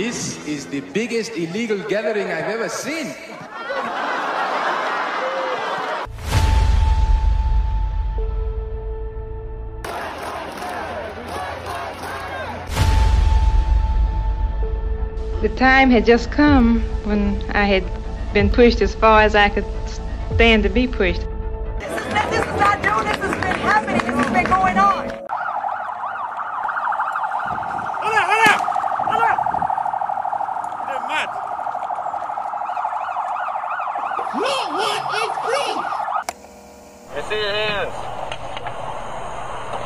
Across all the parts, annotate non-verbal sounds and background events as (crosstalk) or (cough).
This is the biggest illegal gathering I've ever seen. The time had just come when I had been pushed as far as I could stand to be pushed. This is, this is not new. This has been happening. This has been going on. Hola, hola, hola. They're mad. Let me see your hands.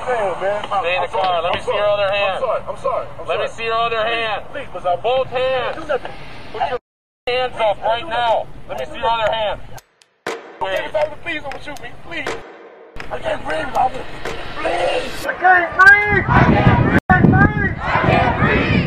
Damn, man. I'm, Stay in the I'm car. sorry. Let me I'm see sorry. your other hand. I'm sorry. I'm sorry. I'm Let me sorry. see your other hand. Please, please, Bazaar. Both hands. Do nothing. Put your hands up right now. Let me see your other hand. Please, Wait. officer, please don't shoot me. Please. I can't breathe, officer. Please. I can't breathe. I can't breathe. I can't breathe.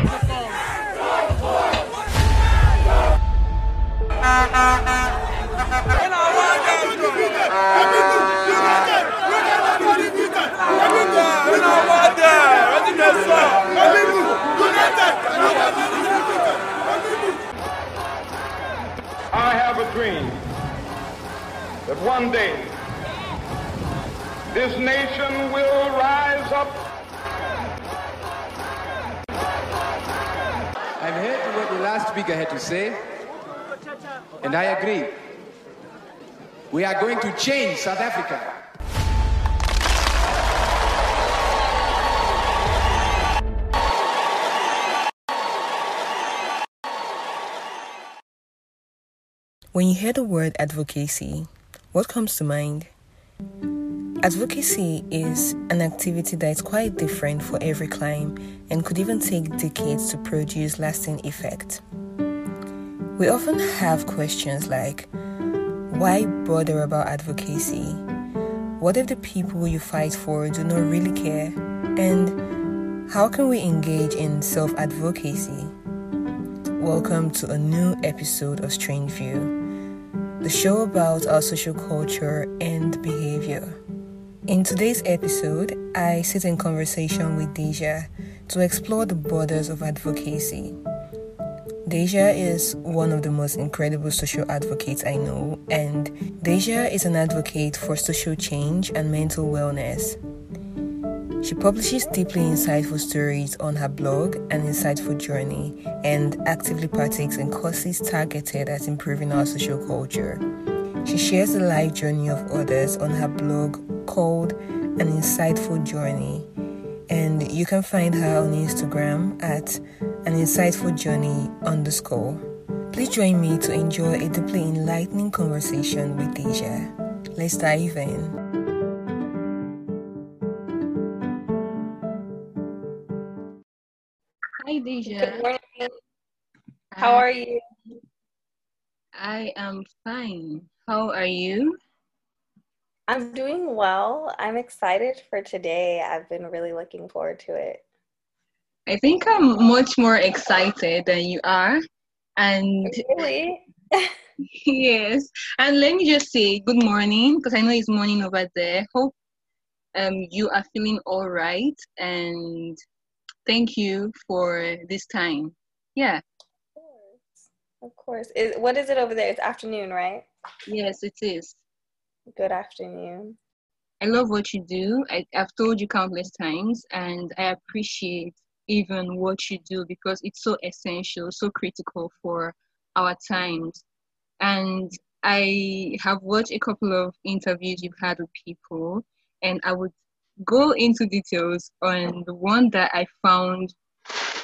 I have a dream that one day this nation will rise up I've heard what the last speaker had to say, and I agree. We are going to change South Africa. When you hear the word advocacy, what comes to mind? Advocacy is an activity that is quite different for every clime and could even take decades to produce lasting effect. We often have questions like why bother about advocacy? What if the people you fight for do not really care? And how can we engage in self advocacy? Welcome to a new episode of Strange View, the show about our social culture and behavior. In today's episode, I sit in conversation with Deja to explore the borders of advocacy. Deja is one of the most incredible social advocates I know, and Deja is an advocate for social change and mental wellness. She publishes deeply insightful stories on her blog and Insightful Journey and actively partakes in courses targeted at improving our social culture. She shares the life journey of others on her blog called An Insightful Journey, you can find her on Instagram at An Insightful Journey underscore. Please join me to enjoy a deeply enlightening conversation with Deja. Let's dive in. Hi, Deja. Good morning. How are you? I am fine. How are you? I'm doing well. I'm excited for today. I've been really looking forward to it. I think I'm much more excited than you are. And Really? (laughs) yes, and let me just say good morning because I know it's morning over there. Hope um you are feeling all right and thank you for this time. Yeah, Of course. Of course. Is, what is it over there? It's afternoon, right? yes, it is. Good afternoon. I love what you do. I, I've told you countless times, and I appreciate even what you do because it's so essential, so critical for our times. And I have watched a couple of interviews you've had with people, and I would go into details on the one that I found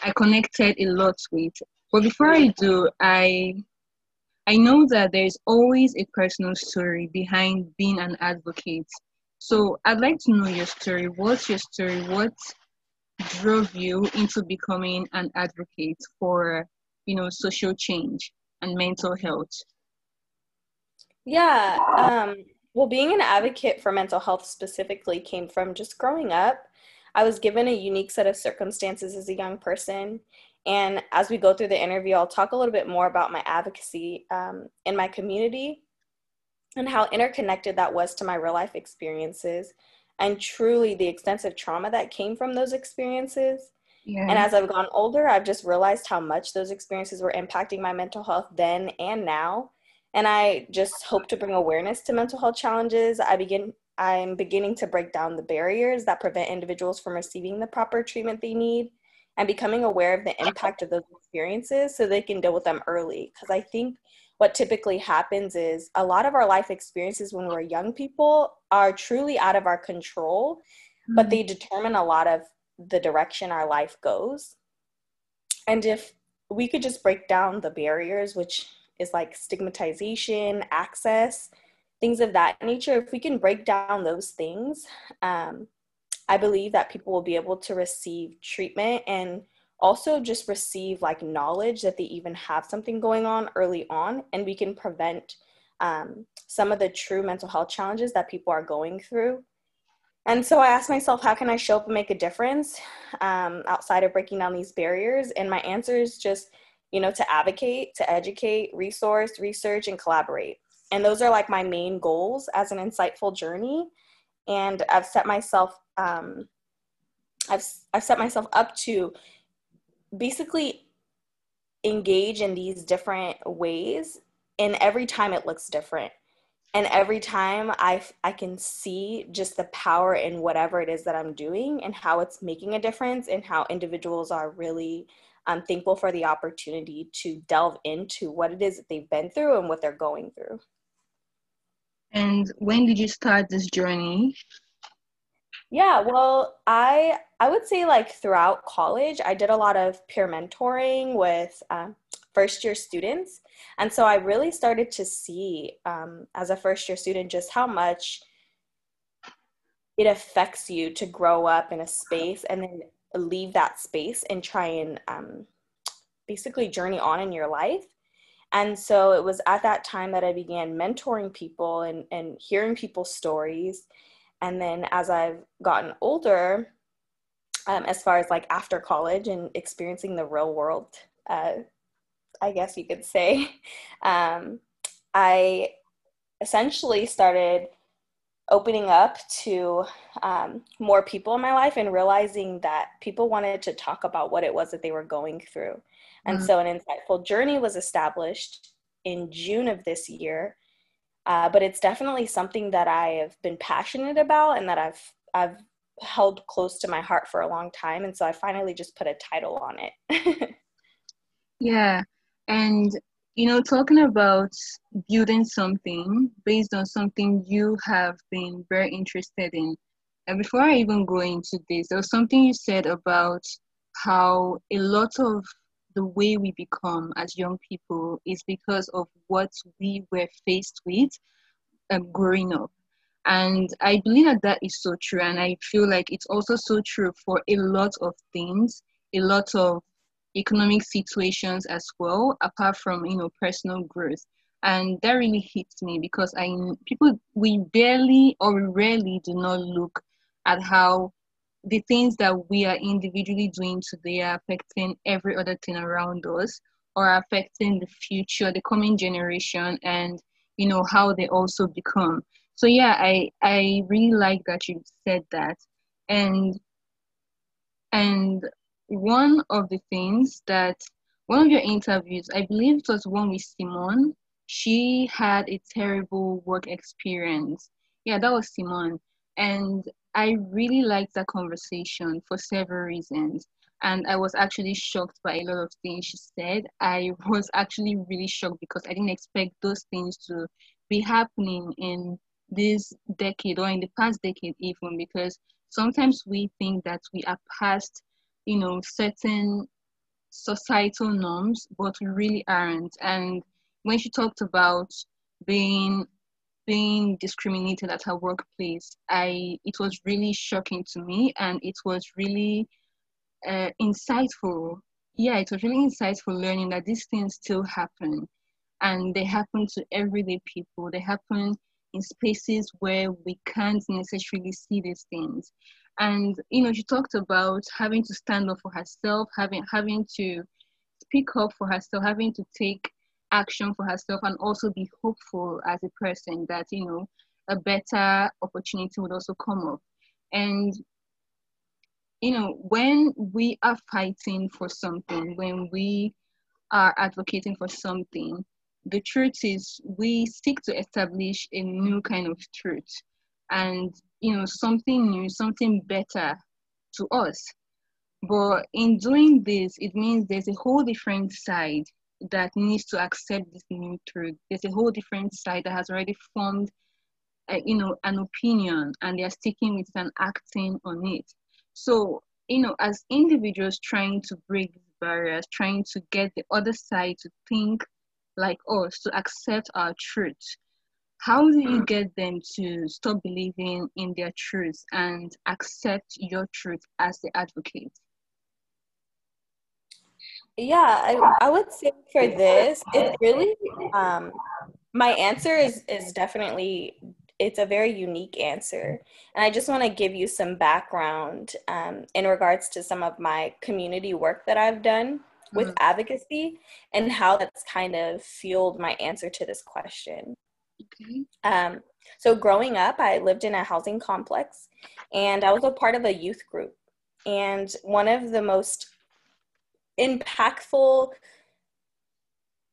I connected a lot with. But before I do, I I know that there's always a personal story behind being an advocate. So I'd like to know your story. What's your story? What drove you into becoming an advocate for, you know, social change and mental health? Yeah. Um, well, being an advocate for mental health specifically came from just growing up. I was given a unique set of circumstances as a young person. And as we go through the interview, I'll talk a little bit more about my advocacy um, in my community and how interconnected that was to my real life experiences and truly the extensive trauma that came from those experiences Yeah. And as I've gotten older, I've just realized how much those experiences were impacting my mental health then and now. And I just hope to bring awareness to mental health challenges. I begin I'm beginning to break down the barriers that prevent individuals from receiving the proper treatment they need and becoming aware of the impact of those experiences so they can deal with them early. Because I think what typically happens is a lot of our life experiences when we're young people are truly out of our control, mm-hmm. but they determine a lot of the direction our life goes. And if we could just break down the barriers, which is like stigmatization, access, things of that nature, if we can break down those things, um, I believe that people will be able to receive treatment and also just receive like knowledge that they even have something going on early on, and we can prevent um, some of the true mental health challenges that people are going through. And so I asked myself, how can I show up and make a difference um, outside of breaking down these barriers? And my answer is just, you know, to advocate, to educate, resource, research, and collaborate. And those are like my main goals as an insightful journey. And I've set myself, um, I've, I've set myself up to basically engage in these different ways. And every time it looks different and every time I, I can see just the power in whatever it is that i'm doing and how it's making a difference and how individuals are really um, thankful for the opportunity to delve into what it is that they've been through and what they're going through and when did you start this journey yeah well i i would say like throughout college i did a lot of peer mentoring with um, first year students. And so I really started to see um, as a first year student just how much it affects you to grow up in a space and then leave that space and try and um, basically journey on in your life. And so it was at that time that I began mentoring people and, and hearing people's stories. And then as I've gotten older, um, as far as like after college and experiencing the real world uh, I guess you could say, (laughs) um, I essentially started opening up to um, more people in my life and realizing that people wanted to talk about what it was that they were going through. And mm-hmm. so an insightful journey was established in June of this year. Uh, but it's definitely something that I have been passionate about and that I've I've held close to my heart for a long time. And so I finally just put a title on it. (laughs) yeah. And, you know, talking about building something based on something you have been very interested in. And before I even go into this, there was something you said about how a lot of the way we become as young people is because of what we were faced with um, growing up. And I believe that that is so true. And I feel like it's also so true for a lot of things, a lot of economic situations as well, apart from you know personal growth. And that really hits me because I people we barely or rarely do not look at how the things that we are individually doing today are affecting every other thing around us or affecting the future, the coming generation, and you know how they also become. So yeah, I I really like that you said that, and and one of the things that one of your interviews, I believe it was one with Simone, she had a terrible work experience. Yeah, that was Simone. And I really liked that conversation for several reasons. And I was actually shocked by a lot of things she said. I (laughs) was actually really shocked because I didn't expect those things to be happening in this decade or in the past decade, even because sometimes we think that we are past you know, certain societal norms, but we really aren't. And when she talked about being being discriminated at her workplace, I it was really shocking to me, and it was really uh, insightful. Yeah, it was really insightful learning that these things still happen, and they happen to everyday people. They happen in spaces where we can't necessarily see these things and you know she talked about having to stand up for herself having having to speak up for herself having to take action for herself and also be hopeful as a person that you know a better opportunity would also come up. And you know, when we are fighting for something, when we are advocating for something, the truth is we seek to establish a new kind of truth and you know something new something better to us. But in doing this it means there's a whole different side that needs to accept this new truth. There's a whole different side that has already formed uh, you know an opinion and they're sticking with it and acting on it. So you know as individuals trying to break barriers trying to get the other side to think like us to accept our truth how do you get them to stop believing in their truth and accept your truth as the advocate yeah I, I would say for this it really um my answer is is definitely it's a very unique answer and i just want to give you some background um, in regards to some of my community work that i've done with mm-hmm. advocacy and how that's kind of fueled my answer to this question. Okay. Um, so, growing up, I lived in a housing complex and I was a part of a youth group. And one of the most impactful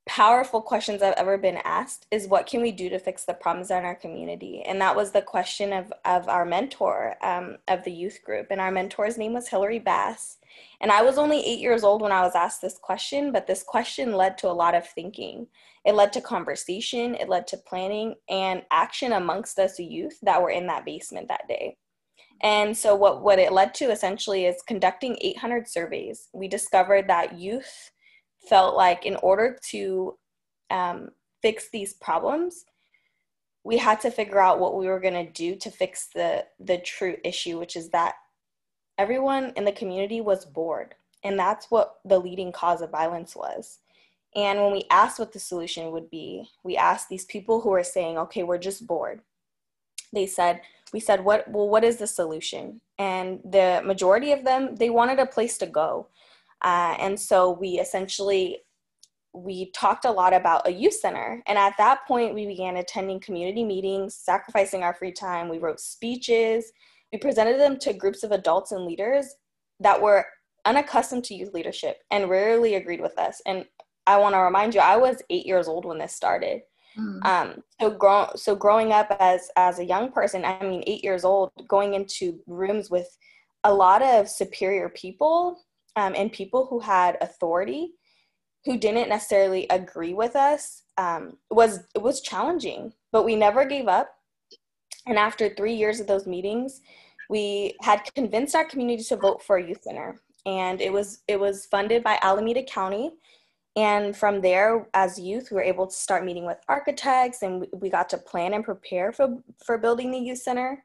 powerful questions I've ever been asked is what can we do to fix the problems in our community? And that was the question of, of our mentor um, of the youth group. And our mentor's name was Hillary Bass. And I was only eight years old when I was asked this question, but this question led to a lot of thinking. It led to conversation, it led to planning and action amongst us youth that were in that basement that day. And so, what, what it led to essentially is conducting 800 surveys. We discovered that youth felt like in order to um, fix these problems, we had to figure out what we were going to do to fix the the true issue, which is that everyone in the community was bored, and that's what the leading cause of violence was. And when we asked what the solution would be, we asked these people who were saying, "Okay, we're just bored." They said, "We said, what? Well, what is the solution?" And the majority of them, they wanted a place to go. Uh, and so we essentially we talked a lot about a youth center. And at that point we began attending community meetings sacrificing our free time. We wrote speeches. We presented them to groups of adults and leaders that were unaccustomed to youth leadership and rarely agreed with us. And i want to remind you i was eight years old when this started mm-hmm. um, so, grow- so growing up as as a young person i mean eight years old going into rooms with a lot of superior people um, and people who had authority who didn't necessarily agree with us um, was it was challenging but we never gave up and after three years of those meetings we had convinced our community to vote for a youth center and it was it was funded by alameda county and from there as youth we were able to start meeting with architects and we got to plan and prepare for for building the youth center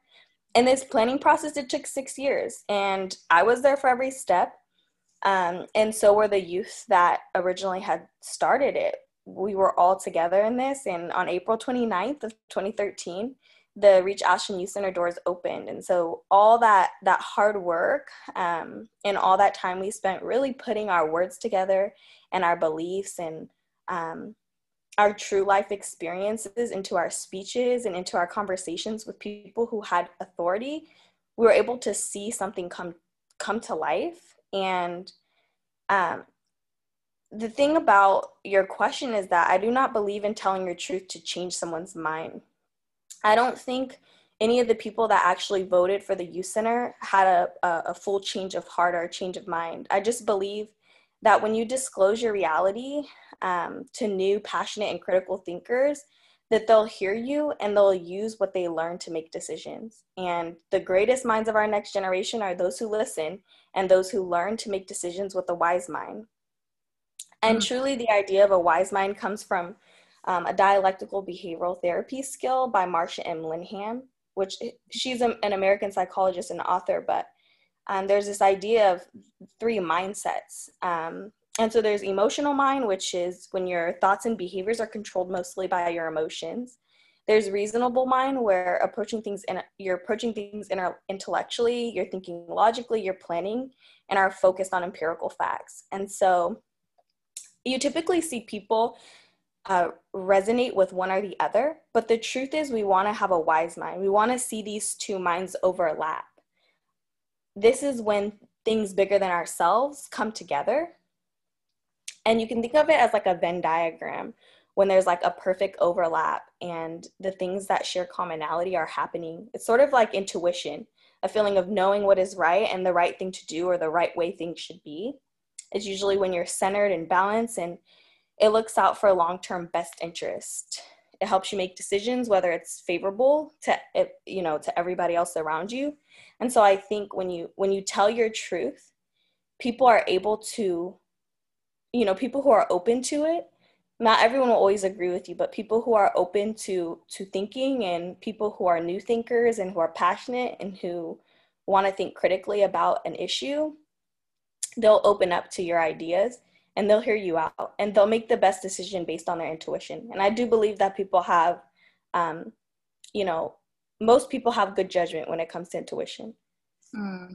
and this planning process it took six years and i was there for every step um, and so were the youth that originally had started it. We were all together in this. And on April 29th of 2013, the Reach Ashland Youth Center doors opened. And so all that, that hard work um, and all that time we spent really putting our words together and our beliefs and um, our true life experiences into our speeches and into our conversations with people who had authority, we were able to see something come come to life and um, the thing about your question is that I do not believe in telling your truth to change someone's mind. I don't think any of the people that actually voted for the youth center had a, a, a full change of heart or a change of mind. I just believe that when you disclose your reality um, to new, passionate, and critical thinkers, that they'll hear you and they'll use what they learn to make decisions. And the greatest minds of our next generation are those who listen and those who learn to make decisions with a wise mind. And mm-hmm. truly, the idea of a wise mind comes from um, a dialectical behavioral therapy skill by Marsha M. Linehan, which she's an American psychologist and author, but um, there's this idea of three mindsets. Um, and so there's emotional mind, which is when your thoughts and behaviors are controlled mostly by your emotions. There's reasonable mind, where approaching things in, you're approaching things intellectually, you're thinking logically, you're planning, and are focused on empirical facts. And so you typically see people uh, resonate with one or the other, but the truth is, we want to have a wise mind. We want to see these two minds overlap. This is when things bigger than ourselves come together. And you can think of it as like a Venn diagram when there's like a perfect overlap and the things that share commonality are happening. It's sort of like intuition, a feeling of knowing what is right and the right thing to do or the right way things should be. It's usually when you're centered and balanced and it looks out for long term best interest. It helps you make decisions whether it's favorable to you know to everybody else around you. And so I think when you when you tell your truth, people are able to you know, people who are open to it not everyone will always agree with you but people who are open to to thinking and people who are new thinkers and who are passionate and who want to think critically about an issue they'll open up to your ideas and they'll hear you out and they'll make the best decision based on their intuition. And i do believe that people have um, you know most people have good judgment when it comes to intuition. Mm.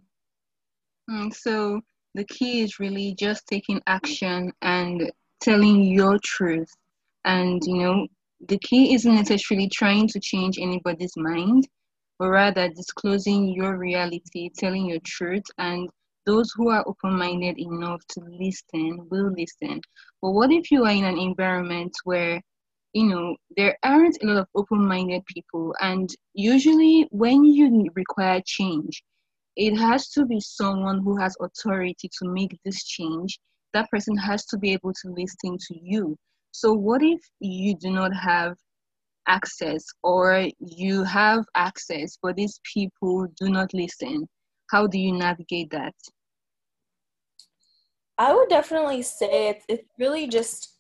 Mm, so the key is really just taking action and telling your truth. And you know the key isn't necessarily trying to change anybody's mind but rather disclosing your reality telling your truth and those who are open-minded enough to listen will listen but what if you are in an environment where you know there aren't a lot of open-minded people and usually when you require change it has to be someone who has authority to make this change that person has to be able to listen to you. So, what if you do not have access or you have access, but these people do not listen? How do you navigate that? I would definitely say it's, it's really just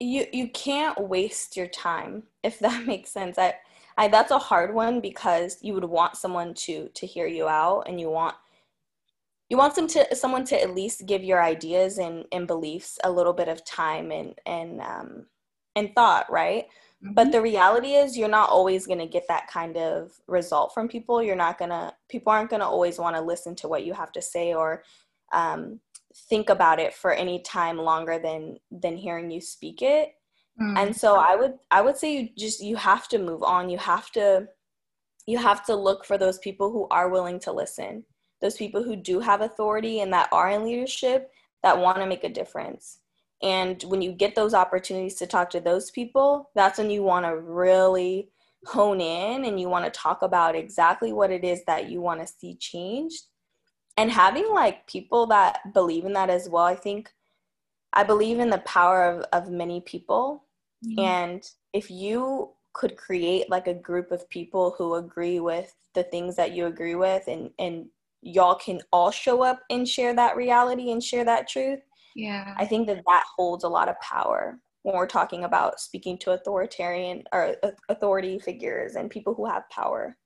you you can't waste your time (laughs) if that makes sense. I I that's a hard one because you would want someone to to hear you out and you want you want them to someone to at least give your ideas and, and beliefs a little bit of time and and um, and thought, right? Mm-hmm. But the reality is, you're not always going to get that kind of result from people. You're not gonna people aren't gonna always want to listen to what you have to say or um, think about it for any time longer than than hearing you speak it. Mm-hmm. And so I would I would say you just you have to move on. You have to you have to look for those people who are willing to listen those people who do have authority and that are in leadership that want to make a difference. And when you get those opportunities to talk to those people, that's when you want to really hone in and you want to talk about exactly what it is that you want to see changed. And having like people that believe in that as well, I think I believe in the power of, of many people. Mm-hmm. And if you could create like a group of people who agree with the things that you agree with and, and y'all can all show up and share that reality and share that truth yeah. I think that that holds a lot of power when we're talking about speaking to authoritarian or authority figures and people who have power.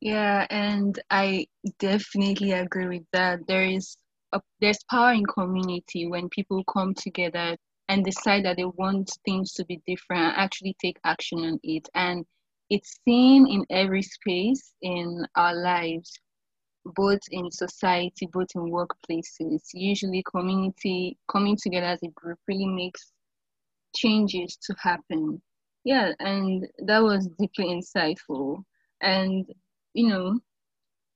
Yeah and i definitely agree with that. There is a, there's power in community when people come together and decide that they want things to be different actually take action on it. And it's seen in every space in our lives both in society, both in workplaces. Usually, community coming together as a group really makes changes to happen. Yeah, and that was deeply insightful. And, you know,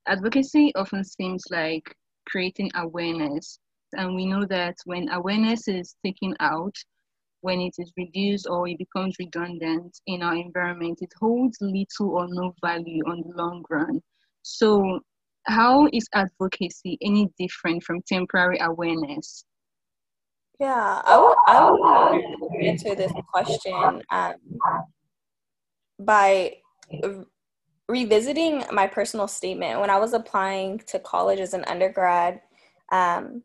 advocacy often seems like creating awareness. And we know that when awareness is taken out, when it is reduced or it becomes redundant in our environment, it holds little or no value on the long run. So how is advocacy any different from temporary awareness? Yeah, I would, I would answer this question um, by revisiting my personal statement. When I was applying to college as an undergrad, um,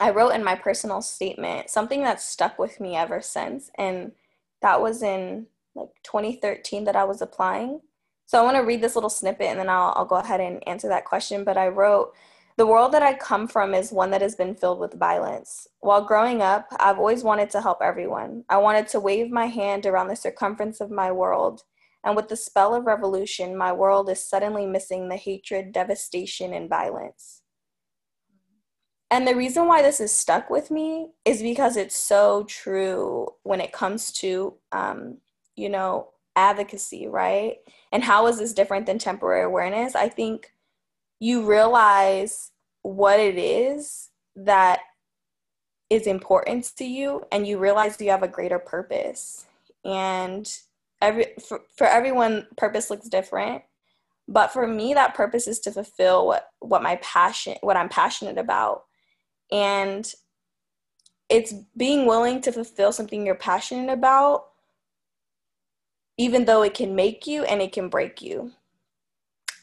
I wrote in my personal statement something that stuck with me ever since. And that was in like 2013 that I was applying. So I want to read this little snippet and then I'll, I'll go ahead and answer that question. But I wrote, the world that I come from is one that has been filled with violence. While growing up, I've always wanted to help everyone. I wanted to wave my hand around the circumference of my world. And with the spell of revolution, my world is suddenly missing the hatred, devastation, and violence. And the reason why this is stuck with me is because it's so true when it comes to, um, you know, advocacy, right? And how is this different than temporary awareness? I think you realize what it is that is important to you and you realize you have a greater purpose and every for, for everyone purpose looks different but for me that purpose is to fulfill what what my passion what i'm passionate about and it's being willing to fulfill something you're passionate about even though it can make you and it can break you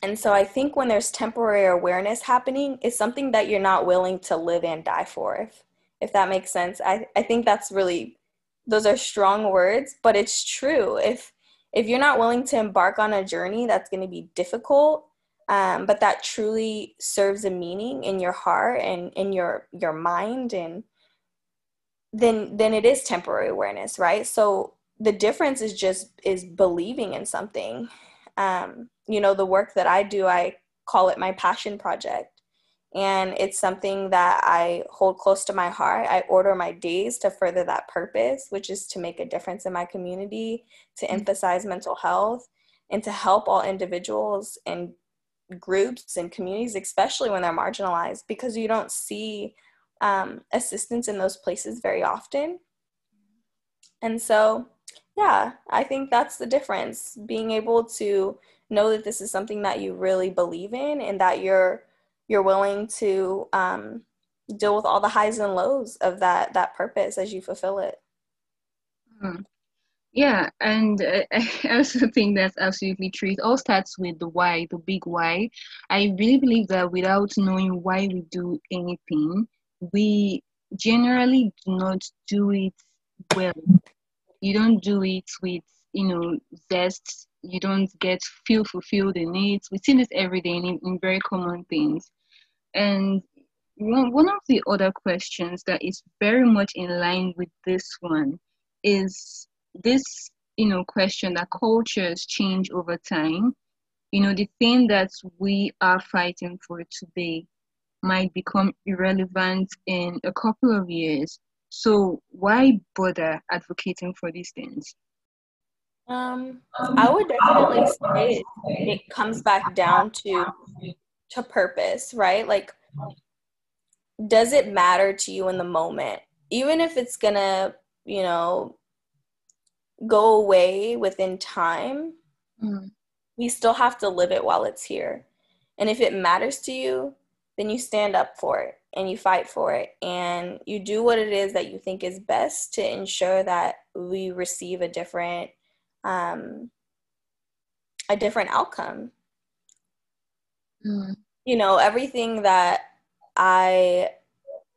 and so I think when there's temporary awareness happening, it's something that you're not willing to live and die for, if, if that makes sense. I, I think that's really, those are strong words, but it's true. If, if you're not willing to embark on a journey that's going to be difficult, um, but that truly serves a meaning in your heart and in your, your mind, and then, then it is temporary awareness, right? So the difference is just, is believing in something. Um, you know the work that i do i call it my passion project and it's something that i hold close to my heart i order my days to further that purpose which is to make a difference in my community to mm-hmm. emphasize mental health and to help all individuals and groups and communities especially when they're marginalized because you don't see um, assistance in those places very often and so yeah i think that's the difference being able to know that this is something that you really believe in and that you're you're willing to um, deal with all the highs and lows of that that purpose as you fulfill it. Hmm. yeah and uh, (laughs) i also think that's absolutely true. It all starts with the why the big why. I really believe that without knowing why we do anything we generally do not do it well you don't do it with you know zest you don't get feel fulfilled in it. We see this every day in, in very common things. And one, one of the other questions that is very much in line with this one is this, you know, question that cultures change over time. You know, the thing that we are fighting for today might become irrelevant in a couple of years. So why bother advocating for these things? Um, I would definitely say it, it comes back down to to purpose, right? Like, does it matter to you in the moment, even if it's gonna, you know, go away within time? Mm. We still have to live it while it's here, and if it matters to you, then you stand up for it and you fight for it and you do what it is that you think is best to ensure that we receive a different um, a different outcome. Mm. You know, everything that I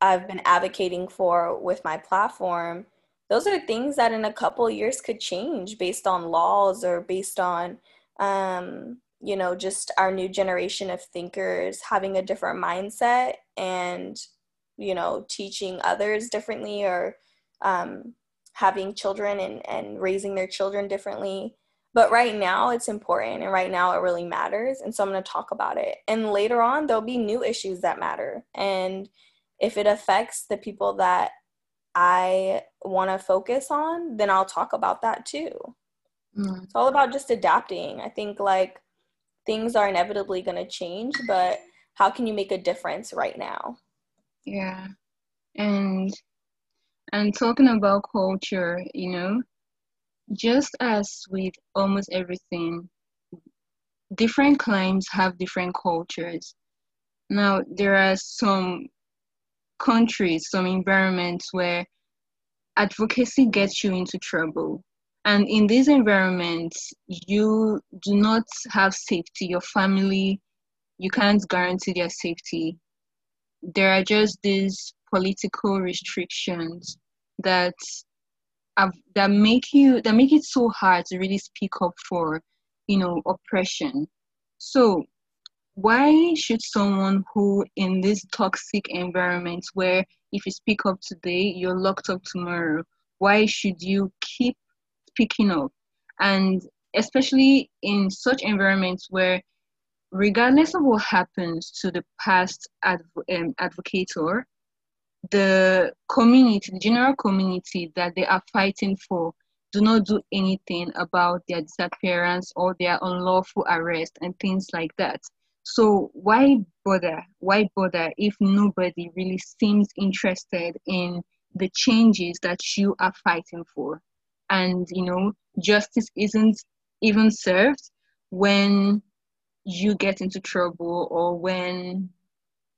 I've been advocating for with my platform, those are things that in a couple years could change based on laws or based on um, you know, just our new generation of thinkers having a different mindset and, you know, teaching others differently or um, having children and, and raising their children differently. But right now it's important and right now it really matters. And so I'm going to talk about it. And later on, there'll be new issues that matter. And if it affects the people that I want to focus on, then I'll talk about that too. Mm. It's all about just adapting. I think like things are inevitably going to change, but how can you make a difference right now? Yeah. And and talking about culture, you know, just as with almost everything, different climes have different cultures. Now, there are some countries, some environments where advocacy gets you into trouble. And in these environments, you do not have safety. Your family, you can't guarantee their safety. There are just these political restrictions that have, that make you that make it so hard to really speak up for you know oppression so why should someone who in this toxic environment where if you speak up today you're locked up tomorrow why should you keep speaking up and especially in such environments where regardless of what happens to the past adv- um, advocator the community, the general community that they are fighting for, do not do anything about their disappearance or their unlawful arrest and things like that. So why bother? Why bother if nobody really seems interested in the changes that you are fighting for? And you know, justice isn't even served when you get into trouble or when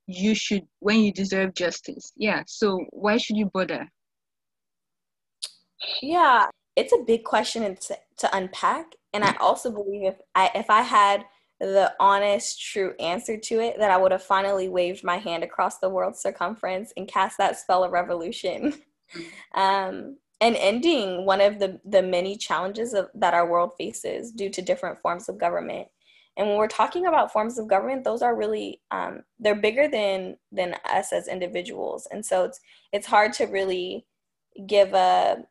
you should when you deserve justice. Yeah. So why should you bother? Yeah, it's a big question to, to unpack, and I also believe if I if I had the honest, true answer to it, that I would have finally waved my hand across the world's circumference and cast that spell of revolution. (laughs) um, and ending one of the, the many challenges of, that our world faces due to different forms of government. And when we're talking about forms of government, those are really um, they're bigger than than us as individuals, and so it's it's hard to really give a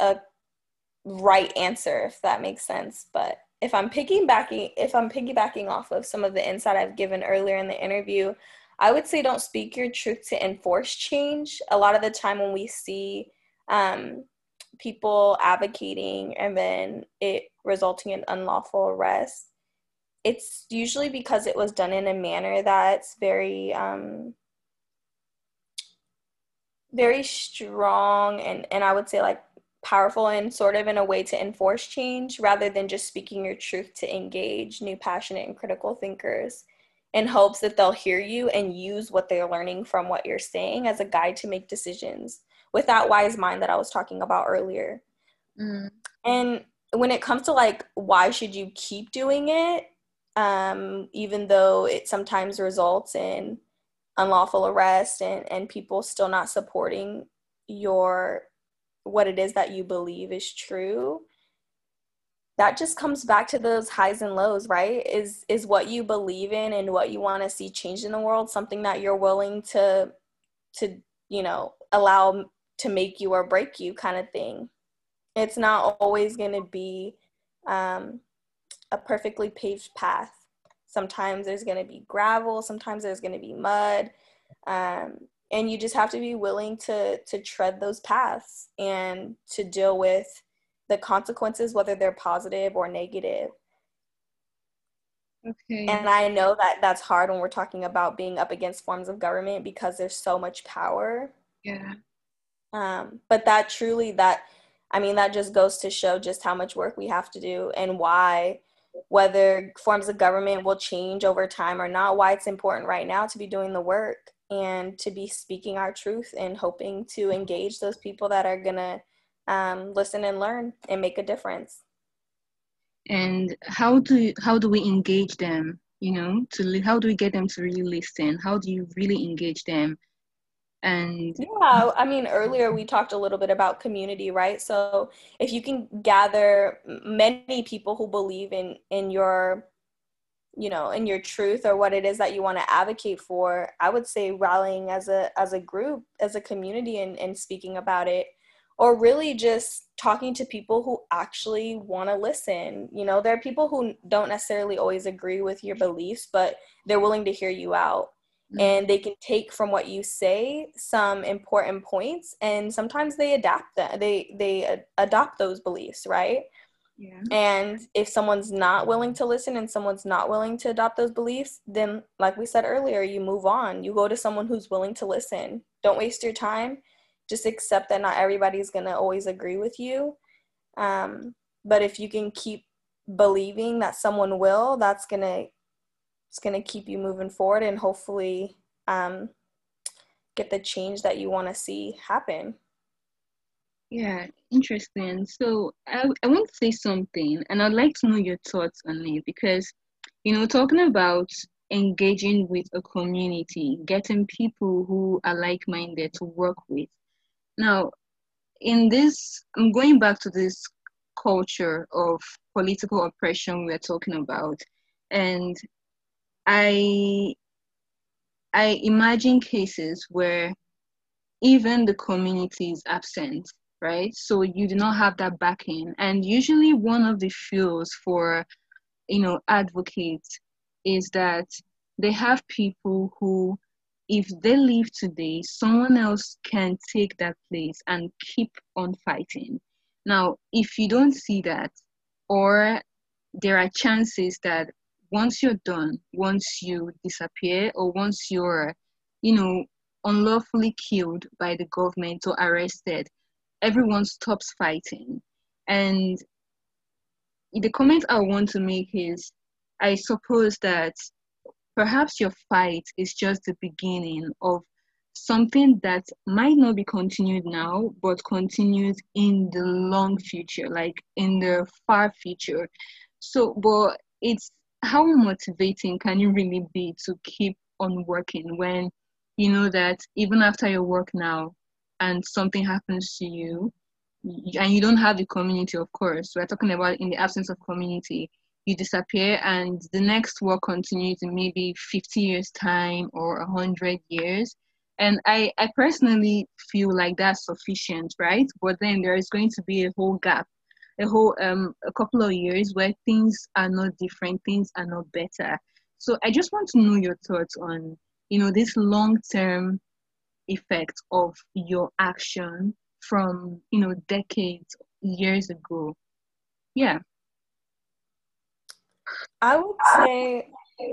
a right answer if that makes sense. But if I'm piggybacking if I'm piggybacking off of some of the insight I've given earlier in the interview, I would say don't speak your truth to enforce change. A lot of the time when we see um, people advocating and then it resulting in unlawful arrest, it's usually because it was done in a manner that's very um, very strong and and I would say like powerful and sort of in a way to enforce change rather than just speaking your truth to engage new passionate and critical thinkers in hopes that they'll hear you and use what they're learning from what you're saying as a guide to make decisions with that wise mind that I was talking about earlier. Mm. And when it comes to like why should you keep doing it um, even though it sometimes results in unlawful arrest and, and people still not supporting your what it is that you believe is true that just comes back to those highs and lows right is is what you believe in and what you want to see change in the world something that you're willing to to you know allow to make you or break you kind of thing. It's not always going to be um, a perfectly paved path. Sometimes there's going to be gravel sometimes there's going to be mud um, and you just have to be willing to to tread those paths and to deal with the consequences whether they're positive or negative. Okay. And i know that that's hard when we're talking about being up against forms of government because there's so much power. Yeah um but that truly that i mean that just goes to show just how much work we have to do and why whether forms of government will change over time or not why it's important right now to be doing the work and to be speaking our truth and hoping to engage those people that are going to um, listen and learn and make a difference. And how do how do we engage them you know to how do we get them to really listen? How do you really engage them and yeah i mean earlier we talked a little bit about community right? So if you can gather many people who believe in in your you know in your truth or what it is that you want to advocate for i would say rallying as a as a group as a community and, and speaking about it or really just talking to people who actually want to listen. You know there are people who don't necessarily always agree with your beliefs but they're willing to hear you out mm-hmm. and they can take from what you say some important points and sometimes they adapt that they they adopt those beliefs right yeah. And if someone's not willing to listen and someone's not willing to adopt those beliefs, then, like we said earlier, you move on. You go to someone who's willing to listen. Don't waste your time. Just accept that not everybody's going to always agree with you. Um, but if you can keep believing that someone will, that's going to it's going to keep you moving forward and hopefully um, get the change that you want to see happen. Yeah, interesting. So I, I want to say something, and I'd like to know your thoughts on it because, you know, talking about engaging with a community, getting people who are like minded to work with. Now, in this, I'm going back to this culture of political oppression we're talking about, and I I imagine cases where even the community is absent right? So you do not have that backing. And usually one of the fuels for, you know, advocates is that they have people who, if they leave today, someone else can take that place and keep on fighting. Now, if you don't see that, or there are chances that once you're done, once you disappear, or once you're, you know, unlawfully killed by the government or arrested, everyone stops fighting. And the comment I want to make is I suppose that perhaps your fight is just the beginning of something that might not be continued now, but continued in the long future, like in the far future. So, but it's how motivating can you really be to keep on working when you know that even after your work now and something happens to you and you don't have the community of course we're talking about in the absence of community you disappear and the next work continues in maybe 50 years time or 100 years. And I, I personally feel like that's sufficient right? But then there is going to be a whole gap a whole um a couple of years where things are not different things are not better. So i just want to know your thoughts on you know this long term effect of your action from you know decades years ago. Yeah. I would say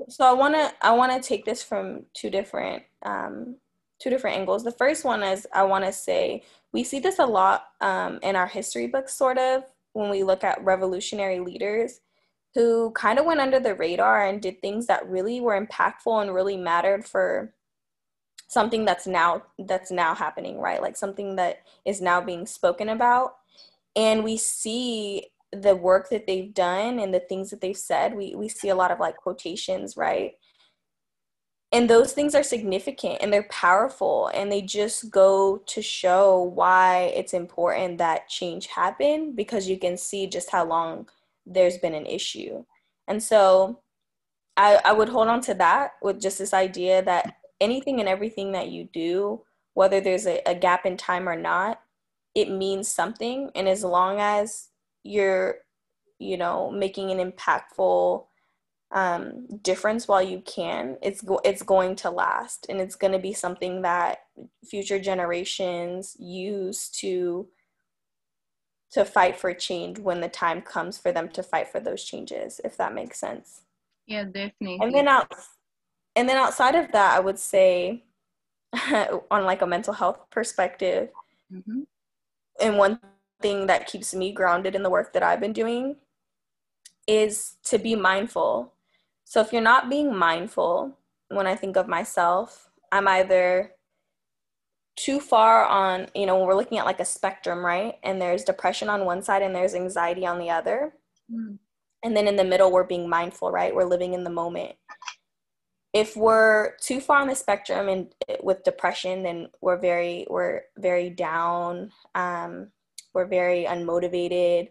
so i want to i want to take this from two different um two different angles. The first one is i want to say we see this a lot um, in our history books sort of when we look at revolutionary leaders who kind of went under the radar and did things that really were impactful and really mattered for something that's now that's now happening right? Like something that is now being spoken about. And we see the work that they've done and the things that they've said. We we see a lot of like quotations right and those things are significant and they're powerful and they just go to show why it's important that change happen because you can see just how long there's been an issue. And so i, I would hold on to that with just this idea that anything and everything that you do whether there's a, a gap in time or not it means something. And as long as you're you know making an impactful um, difference while you can, it's go- it's going to last, and it's going to be something that future generations use to to fight for change when the time comes for them to fight for those changes. If that makes sense. Yeah, definitely. And then out, and then outside of that, I would say, (laughs) on like a mental health perspective, mm-hmm. and one thing that keeps me grounded in the work that I've been doing is to be mindful so if you're not being mindful, when I think of myself, I'm either too far on, you know, when we're looking at like a spectrum, right? And there's depression on one side and there's anxiety on the other. Mm. And then in the middle, we're being mindful, right? We're living in the moment. If we're too far on the spectrum and with depression, then we're very, we're very down. Um, we're very unmotivated.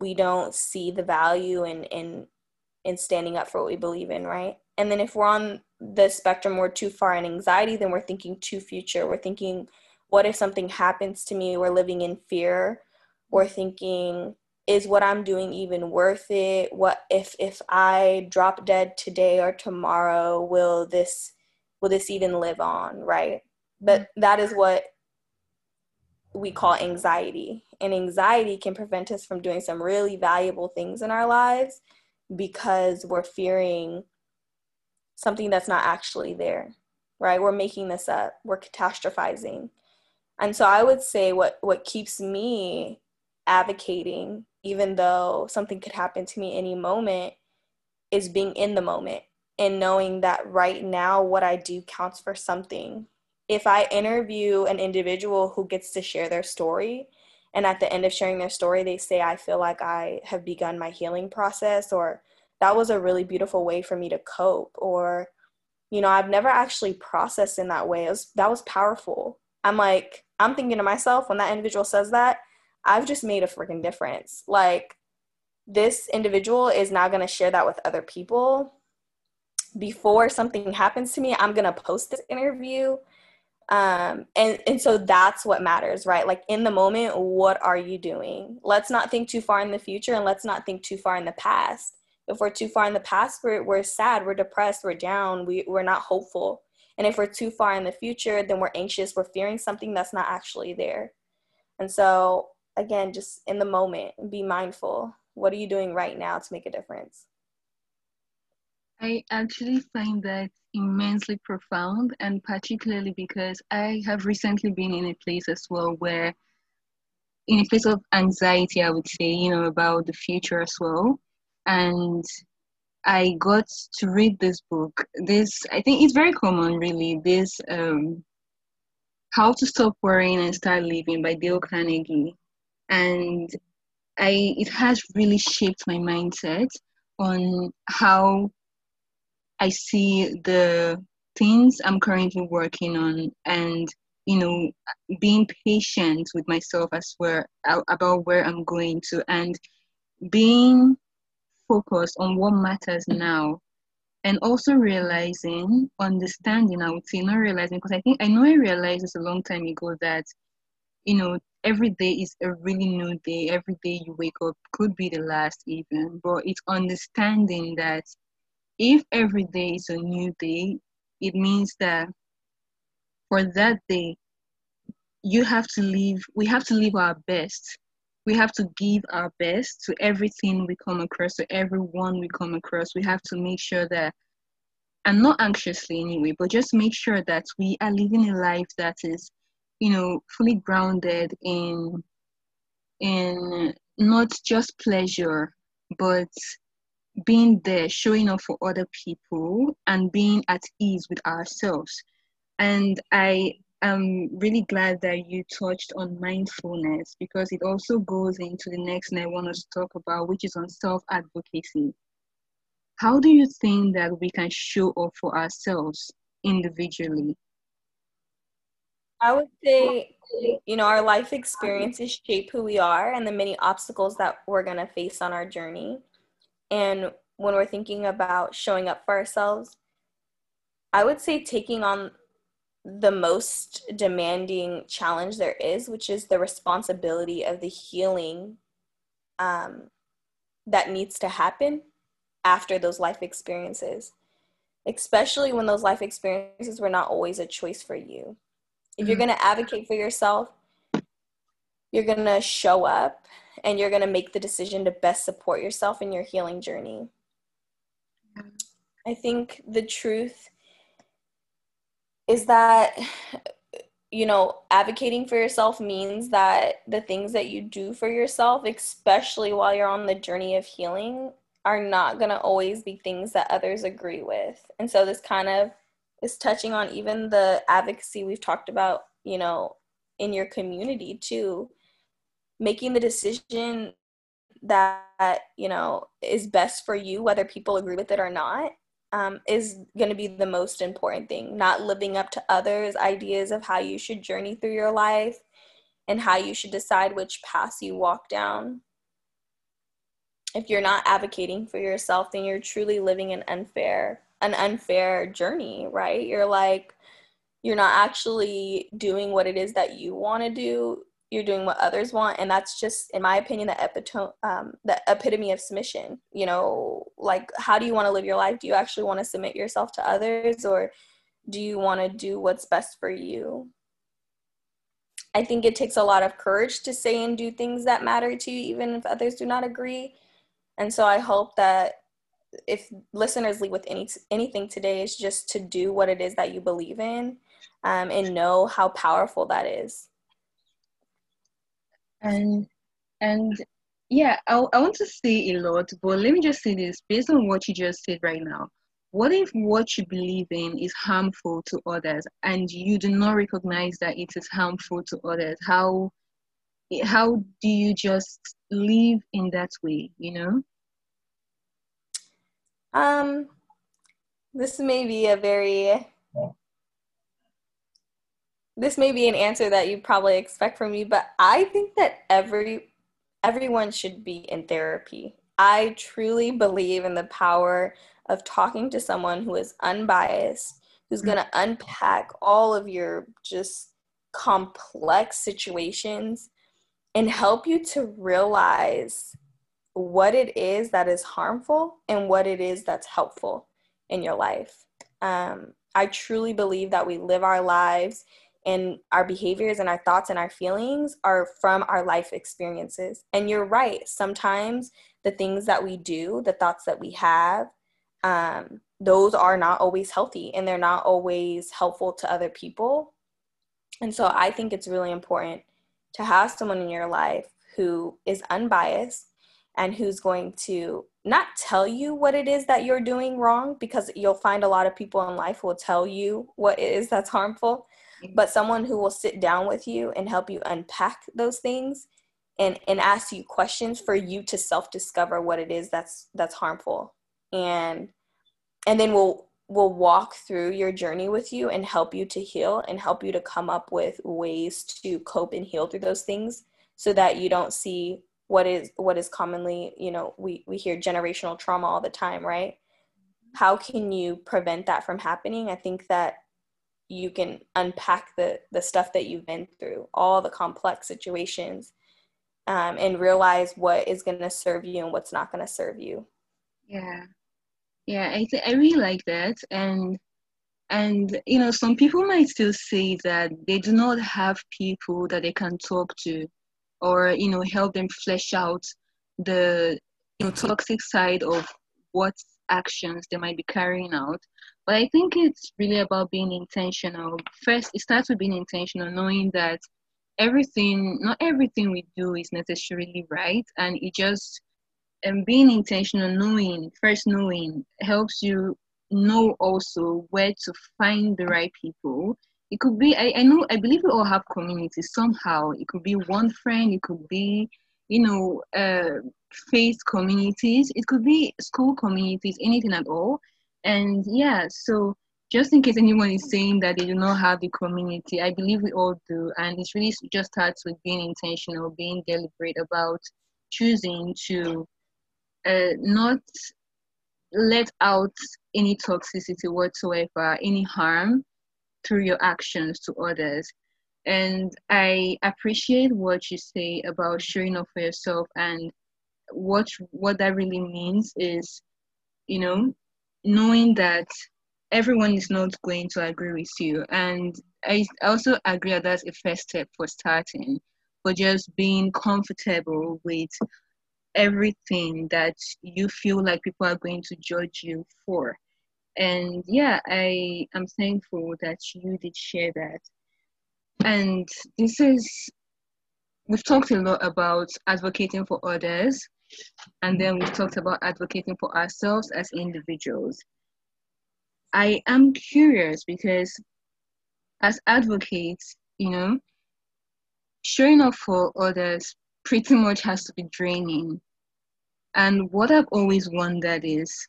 We don't see the value in, in in standing up for what we believe in, right? And then if we're on the spectrum, we're too far in anxiety, then we're thinking too future. We're thinking, what if something happens to me? We're living in fear. We're thinking, is what I'm doing even worth it? What if if I drop dead today or tomorrow, will this will this even live on, right? But mm-hmm. that is what we call anxiety. And anxiety can prevent us from doing some really valuable things in our lives because we're fearing something that's not actually there, right? We're making this up, we're catastrophizing. And so I would say what, what keeps me advocating, even though something could happen to me any moment, is being in the moment and knowing that right now what I do counts for something. If I interview an individual who gets to share their story, and at the end of sharing their story they say i feel like i have begun my healing process or that was a really beautiful way for me to cope or you know i've never actually processed in that way. It was, that was powerful. I'm like i'm thinking to myself when that individual says that i've just made a freaking difference. Like this individual is now going to share that with other people. Before something happens to me i'm going to post this interview um and and so that's what matters right? Like in the moment what are you doing? Let's not think too far in the future and let's not think too far in the past. If we're too far in the past we're, we're sad we're depressed we're down we, we're not hopeful. And if we're too far in the future then we're anxious we're fearing something that's not actually there. And so again just in the moment be mindful. What are you doing right now to make a difference? I actually find that immensely profound, and particularly because I have recently been in a place as well where, in a place of anxiety, I would say, you know, about the future as well. And I got to read this book. This, I think it's very common, really. This, um, How to Stop Worrying and Start Living by Dale Carnegie. And I, it has really shaped my mindset on how I see the things I'm currently working on and you know being patient with myself as well about where I'm going to and being focused on what matters now and also realizing understanding I would say not realizing because I think I know I realized this a long time ago that you know every day is a really new day. Every day you wake up could be the last even but it's understanding that if every day is a new day, it means that for that day, you have to live, we have to live our best. We have to give our best to everything we come across, to everyone we come across. We have to make sure that, and not anxiously anyway, but just make sure that we are living a life that is, you know, fully grounded in, in not just pleasure, but being there, showing up for other people, and being at ease with ourselves. And I am really glad that you touched on mindfulness because it also goes into the next thing I want us to talk about, which is on self advocacy. How do you think that we can show up for ourselves individually? I would say, you know, our life experiences shape who we are and the many obstacles that we're going to face on our journey. And when we're thinking about showing up for ourselves, I would say taking on the most demanding challenge there is, which is the responsibility of the healing um, that needs to happen after those life experiences, especially when those life experiences were not always a choice for you. If you're mm-hmm. going to advocate for yourself, you're going to show up and you're going to make the decision to best support yourself in your healing journey. I think the truth is that you know advocating for yourself means that the things that you do for yourself especially while you're on the journey of healing are not going to always be things that others agree with and so this kind of is touching on even the advocacy we've talked about you know in your community too making the decision that you know is best for you whether people agree with it or not um, is going to be the most important thing. Not living up to others ideas of how you should journey through your life and how you should decide which paths you walk down. If you're not advocating for yourself then you're truly living an unfair an unfair journey right? You're like you're not actually doing what it is that you want to do you're doing what others want and that's just in my opinion the epitome um, the epitome of submission you know? Like how do you want to live your life? Do you actually want to submit yourself to others or do you want to do what's best for you? I think it takes a lot of courage to say and do things that matter to you even if others do not agree. And so i hope that if listeners leave with any anything today is just to do what it is that you believe in um, and know how powerful that is and and yeah I, I want to say a lot but let me just say this based on what you just said right now what if what you believe in is harmful to others and you do not recognize that it is harmful to others? How how do you just live in that way you know? Um this may be a very this may be an answer that you probably expect from me, but I think that every everyone should be in therapy. I truly believe in the power of talking to someone who is unbiased, who's going to unpack all of your just complex situations and help you to realize what it is that is harmful and what it is that's helpful in your life. Um, I truly believe that we live our lives and our behaviors and our thoughts and our feelings are from our life experiences. And you're right, sometimes the things that we do, the thoughts that we have, um, those are not always healthy and they're not always helpful to other people. And so I think it's really important to have someone in your life who is unbiased and who's going to not tell you what it is that you're doing wrong because you'll find a lot of people in life will tell you what it is that's harmful but someone who will sit down with you and help you unpack those things and and ask you questions for you to self discover what it is that's that's harmful. And and then we'll we'll walk through your journey with you and help you to heal and help you to come up with ways to cope and heal through those things so that you don't see what is what is commonly you know we we hear generational trauma all the time right? How can you prevent that from happening? I think that you can unpack the the stuff that you've been through all the complex situations um, and realize what is going to serve you and what's not going to serve you. Yeah. Yeah i th- i really like that. And and you know some people might still say that they do not have people that they can talk to or you know help them flesh out the you know toxic side of what actions they might be carrying out. But i think it's really about being intentional. First it starts with being intentional knowing that everything not everything we do is necessarily right. And it just and being intentional knowing first knowing helps you know also where to find the right people. It could be I, I know i believe we all have communities. Somehow it could be one friend it could be you know uh faith communities. It could be school communities anything at all. And yeah so just in case anyone is saying that they do not have the community i believe we all do. And it really just starts with being intentional being deliberate about choosing to uh, not let out any toxicity whatsoever any harm through your actions to others. And I appreciate what you say about showing up for yourself and what what that really means is, you know, knowing that everyone is not going to agree with you. And I also agree that that's a first step for starting, for just being comfortable with everything that you feel like people are going to judge you for and yeah i am thankful that you did share that and this is we've talked a lot about advocating for others and then we've talked about advocating for ourselves as individuals i am curious because as advocates you know showing up for others pretty much has to be draining and what i've always wondered is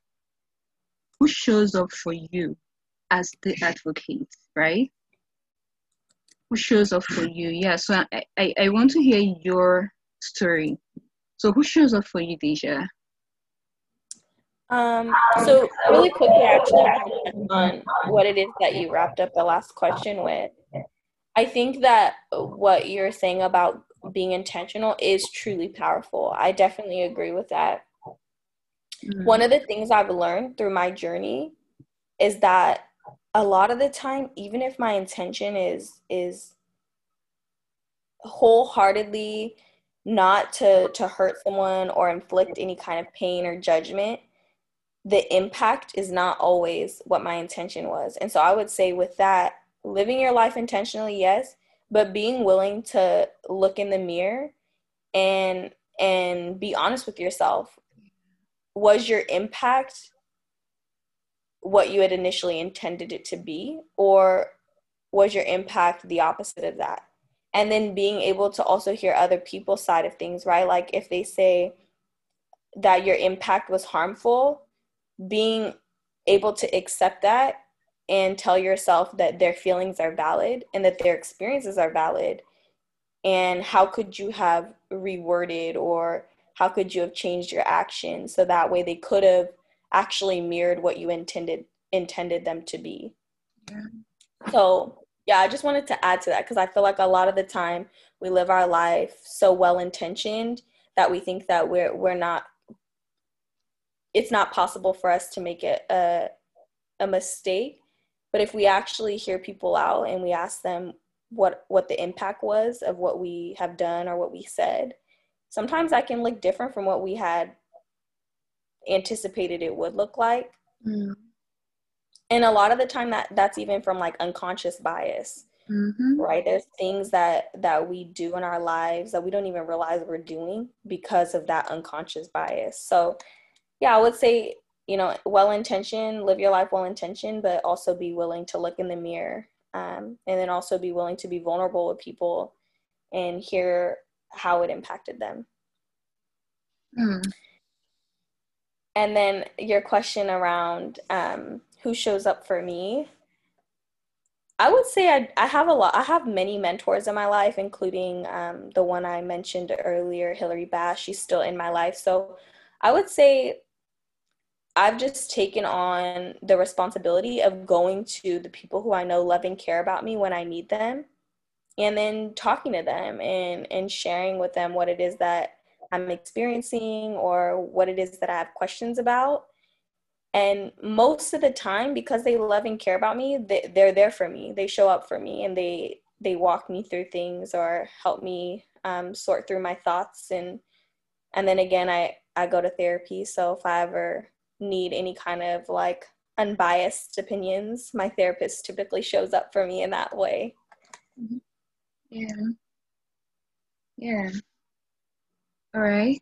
who shows up for you as the advocate, right? Who shows up for you? Yeah, so I, I, I want to hear your story. So who shows up for you, Deja? Um, so really quickly, actually, on what it is that you wrapped up the last question with. I think that what you're saying about being intentional is truly powerful. I definitely agree with that. Mm-hmm. One of the things I've learned through my journey is that a lot of the time even if my intention is is wholeheartedly not to to hurt someone or inflict any kind of pain or judgment the impact is not always what my intention was. And so i would say with that living your life intentionally yes but being willing to look in the mirror and and be honest with yourself. Was your impact what you had initially intended it to be or was your impact the opposite of that and then being able to also hear other people's side of things right? Like if they say that your impact was harmful being able to accept that and tell yourself that their feelings are valid and that their experiences are valid. And how could you have reworded or how could you have changed your actions so that way they could have actually mirrored what you intended intended them to be? Yeah. so yeah i just wanted to add to that because i feel like a lot of the time we live our life so well intentioned that we think that we're we're not it's not possible for us to make it a, a mistake but if we actually hear people out and we ask them what what the impact was of what we have done or what we said sometimes that can look different from what we had anticipated it would look like Mm. And a lot of the time that that's even from like unconscious bias. Mm-hmm. Right? There's things that that we do in our lives that we don't even realize we're doing because of that unconscious bias. So, yeah, I would say, you know, well intentioned, live your life well intentioned, but also be willing to look in the mirror um, and then also be willing to be vulnerable with people and hear how it impacted them. Mm. And then your question around um, who shows up for me. I would say I, I have a lot. I have many mentors in my life, including um, the one I mentioned earlier, Hillary Bass. She's still in my life. So I would say I've just taken on the responsibility of going to the people who I know love and care about me when I need them and then talking to them and and sharing with them what it is that I'm experiencing or what it is that I have questions about. And most of the time because they love and care about me, they, they're there for me. They show up for me and they they walk me through things or help me um, sort through my thoughts and and then again I I go to therapy. So if I ever need any kind of like unbiased opinions, my therapist typically shows up for me in that way. Mm-hmm. Yeah. Yeah. All right.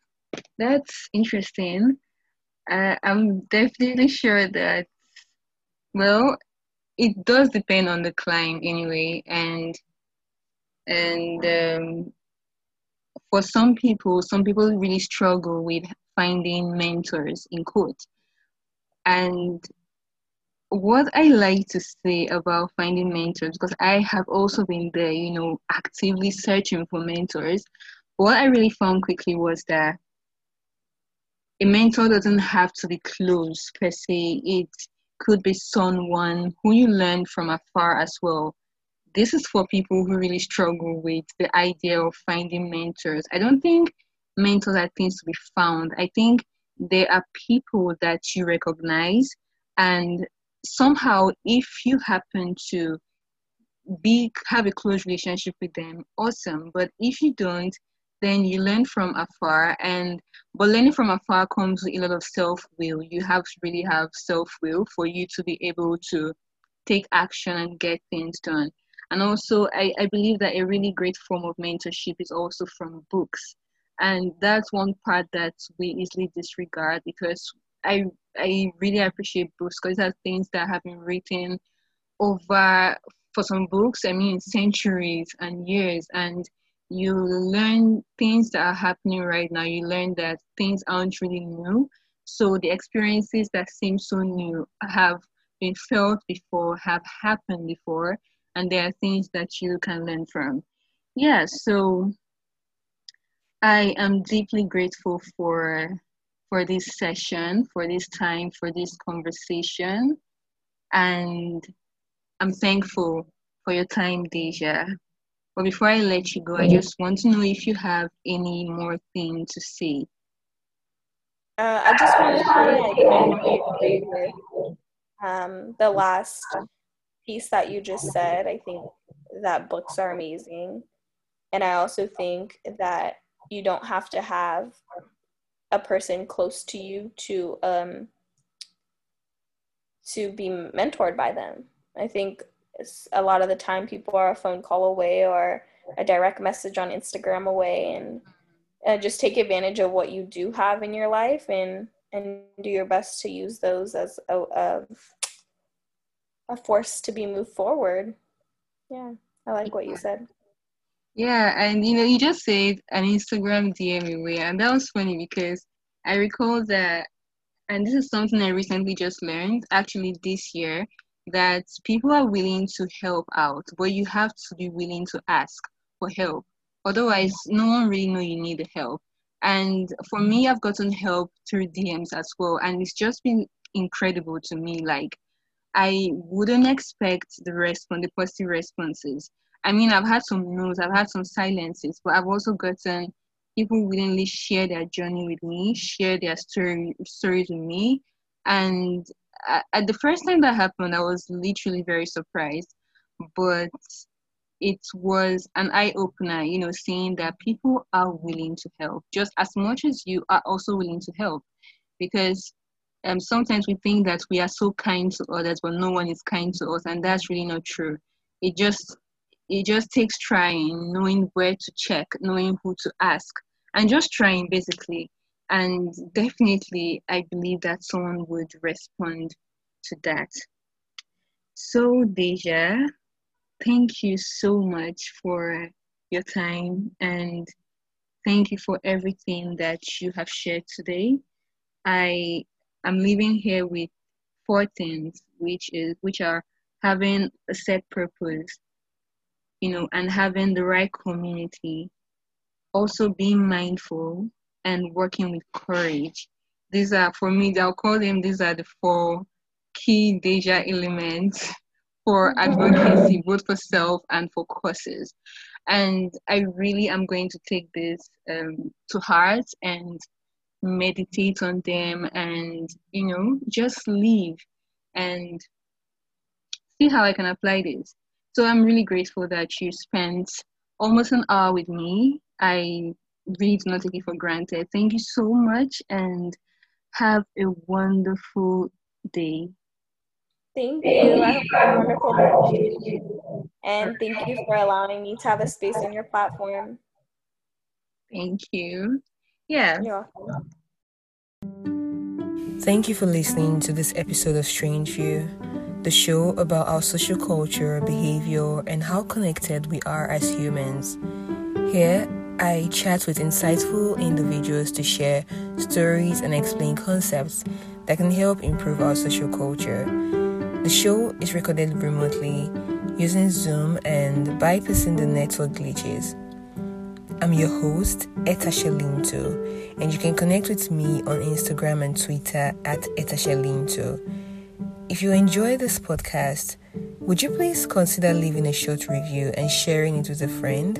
That's interesting. Uh, I'm definitely sure that, well, it does depend on the client anyway. And, and, um, for some people, some people really struggle with finding mentors in court, and what I like to say about finding mentors, because I have also been there, you know, actively searching for mentors, what I really found quickly was that a mentor doesn't have to be close per se. It could be someone who you learn from afar as well. This is for people who really struggle with the idea of finding mentors. I don't think mentors are things to be found. I think there are people that you recognize and somehow if you happen to be have a close relationship with them awesome but if you don't then you learn from afar and but learning from afar comes with a lot of self-will. You have to really have self-will for you to be able to take action and get things done. And also I, I believe that a really great form of mentorship is also from books. And that's one part that we easily disregard because I I really appreciate books because these are things that have been written over for some books I mean centuries and years. And you learn things that are happening right now. You learn that things aren't really new. So the experiences that seem so new have been felt before have happened before and there are things that you can learn from. Yeah so I am deeply grateful for for this session, for this time, for this conversation, and I'm thankful for your time, Deja. But before I let you go, I just want to know if you have any more thing to say. Uh, I just want to say um, the last piece that you just said. I think that books are amazing, and I also think that you don't have to have a person close to you to um to be mentored by them i think a lot of the time people are a phone call away or a direct message on instagram away and uh, just take advantage of what you do have in your life and and do your best to use those as a, a, a force to be moved forward. Yeah i like what you said. Yeah, and you know, you just said an Instagram DM away, and that was funny because I recall that, and this is something I recently just learned actually this year that people are willing to help out, but you have to be willing to ask for help. Otherwise, no one really know you need the help. And for me, I've gotten help through DMs as well, and it's just been incredible to me. Like, I wouldn't expect the response, the positive responses. I mean, I've had some no's, I've had some silences, but I've also gotten people willingly share their journey with me, share their story stories with me. And at the first time that happened, I was literally very surprised, but it was an eye opener, you know, seeing that people are willing to help just as much as you are also willing to help. Because um, sometimes we think that we are so kind to others, but no one is kind to us, and that's really not true. It just it just takes trying, knowing where to check, knowing who to ask, and just trying basically. And definitely, I believe that someone would respond to that. So, Deja, thank you so much for your time and thank you for everything that you have shared today. I am leaving here with four things, which is which are having a set purpose, you know, and having the right community, also being mindful and working with courage. These are for me, I'll call them these are the four key Deja elements for (laughs) advocacy, both for self and for causes. And I really am going to take this um, to heart and meditate on them and, you know, just live and see how I can apply this. So I'm really grateful that you spent almost an hour with me. I really do not take it for granted. Thank you so much and have a wonderful day. Thank you. I hope you have a wonderful day. And thank you for allowing me to have a space on your platform. Thank you. Yeah. You're welcome. Thank you for listening to this episode of Strange View, the show about our social culture, behavior, and how connected we are as humans. Here, I chat with insightful individuals to share stories and explain concepts that can help improve our social culture. The show is recorded remotely using Zoom and bypassing the network glitches. I'm your host, Etashelinto, and you can connect with me on Instagram and Twitter at Etashelinto. If you enjoy this podcast, would you please consider leaving a short review and sharing it with a friend?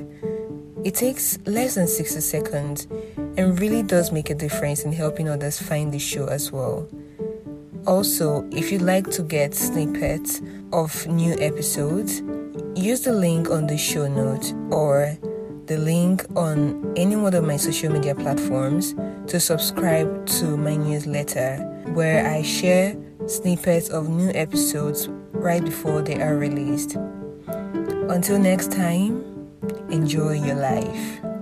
It takes less than 60 seconds and really does make a difference in helping others find the show as well. Also, if you'd like to get snippets of new episodes, use the link on the show note or the link on any one of my social media platforms to subscribe to my newsletter where I share snippets of new episodes right before they are released. Until next time, enjoy your life.